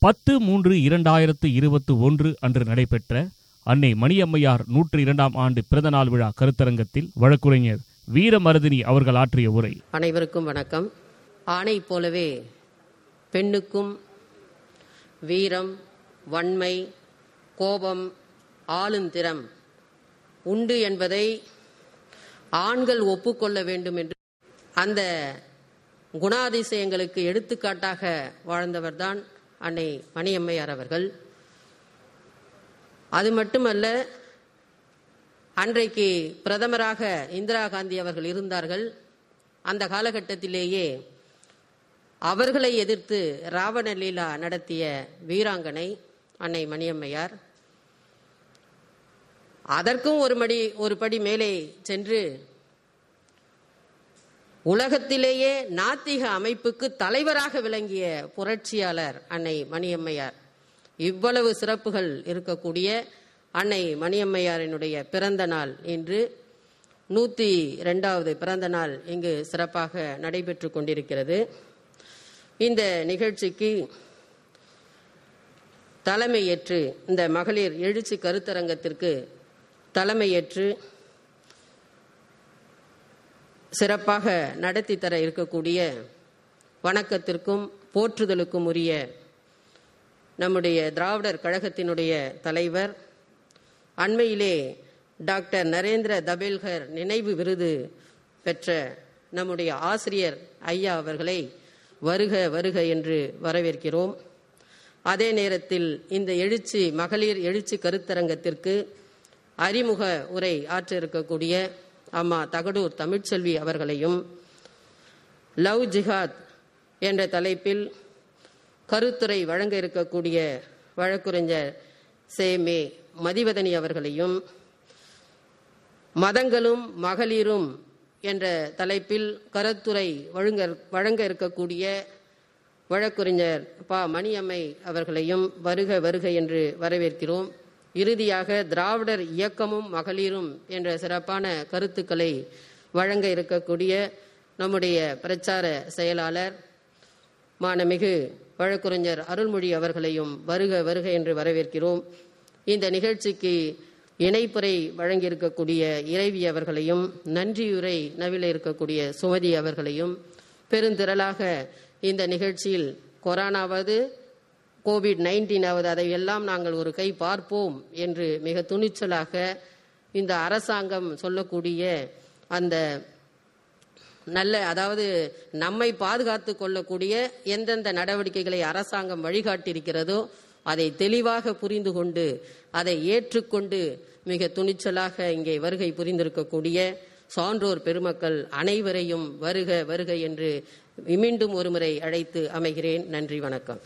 பத்து மூன்று இரண்டாயிரத்து இருபத்து ஒன்று அன்று நடைபெற்ற அன்னை மணியம்மையார் நூற்றி இரண்டாம் ஆண்டு பிறந்தநாள் விழா கருத்தரங்கத்தில் வழக்குரைஞர் வீரமருதினி அவர்கள் ஆற்றிய உரை. அனைவருக்கும் வணக்கம். ஆணை போலவே பெண்ணுக்கும் வீரம் வன்மை கோபம் ஆளுந்திறம் உண்டு என்பதை ஆண்கள் ஒப்புக்கொள்ள வேண்டும் என்று அந்த குணாதிசயங்களுக்கு எடுத்துக்காட்டாக வாழ்ந்தவர்தான் அன்னை மணியம்மையார் அவர்கள். அது மட்டுமல்ல அன்றைக்கு பிரதமராக இந்திரா காந்தி அவர்கள் இருந்தார்கள். அந்த காலகட்டத்திலேயே அவர்களை எதிர்த்து ராவண லீலா நடத்திய வீராங்கனை அன்னை மணியம்மையார். அதற்கும் ஒரு மடி ஒரு படி மேலே சென்று உலகத்திலேயே நாத்திக அமைப்புக்கு தலைவராக விளங்கிய புரட்சியாளர் அன்னை மணியம்மையார். இவ்வளவு சிறப்புகள் இருக்கக்கூடிய அன்னை மணியம்மையாரினுடைய பிறந்த நாள் இன்று. நூற்றி ரெண்டாவது பிறந்த நாள் இங்கு சிறப்பாக நடைபெற்று கொண்டிருக்கிறது. இந்த நிகழ்ச்சிக்கு தலைமையேற்று இந்த மகளிர் எழுச்சி கருத்தரங்கத்திற்கு தலைமையேற்று சிறப்பாக நடத்தி தர இருக்கக்கூடிய வணக்கத்திற்கும் போற்றுதலுக்கும் உரிய நம்முடைய திராவிடர் கழகத்தினுடைய தலைவர் அண்மையிலே டாக்டர் நரேந்திர தபேல்கர் நினைவு விருது பெற்ற நம்முடைய ஆசிரியர் ஐயா அவர்களை வருக வருக என்று வரவேற்கிறோம். அதே நேரத்தில் இந்த எழுச்சி மகளிர் எழுச்சி கருத்தரங்கத்திற்கு அறிமுக உரை ஆற்ற இருக்கக்கூடிய அம்மா தகடூர் தமிழ்ச்செல்வி அவர்களையும் லவ் ஜிஹாத் என்ற தலைப்பில் கருத்துரை வழங்க இருக்கக்கூடிய வழக்குரைஞர் சேமே மதிவதனி அவர்களையும் மதங்களும் மகளிரும் என்ற தலைப்பில் கருத்துரை வழங்க வழங்க இருக்கக்கூடிய வழக்குரைஞர் பா. மணியம்மை அவர்களையும் வருக வருக என்று வரவேற்கிறோம். இறுதியாக திராவிடர் இயக்கமும் மகளிரும் என்ற சிறப்பான கருத்துக்களை வழங்க இருக்கக்கூடிய நம்முடைய பிரச்சார செயலாளர் மானமிகு வழக்குரைஞர் அருள்மொழி அவர்களையும் வருக வருக என்று வரவேற்கிறோம். இந்த நிகழ்ச்சிக்கு இணைப்புரை வழங்கியிருக்கக்கூடிய இறைவி அவர்களையும் நன்றியுரை நவில இருக்கக்கூடிய சுமதி அவர்களையும் பெருந்திரளாக இந்த நிகழ்ச்சியில் கொரோனாவது கோவிட் நைன்டீனாவது அதையெல்லாம் நாங்கள் ஒரு கை பார்ப்போம் என்று மிக துணிச்சலாக இந்த அரசாங்கம் சொல்லக்கூடிய அந்த நல்ல அதாவது நம்மை பாதுகாத்து கொள்ளக்கூடிய எந்தெந்த நடவடிக்கைகளை அரசாங்கம் வழிகாட்டியிருக்கிறதோ அதை தெளிவாக புரிந்து கொண்டு அதை ஏற்றுக்கொண்டு மிக துணிச்சலாக இங்கே வருகை புரிந்திருக்கக்கூடிய சான்றோர் பெருமக்கள் அனைவரையும் வருக வருக என்று மீண்டும் ஒருமுறை அழைத்து அமைகிறேன். நன்றி வணக்கம்.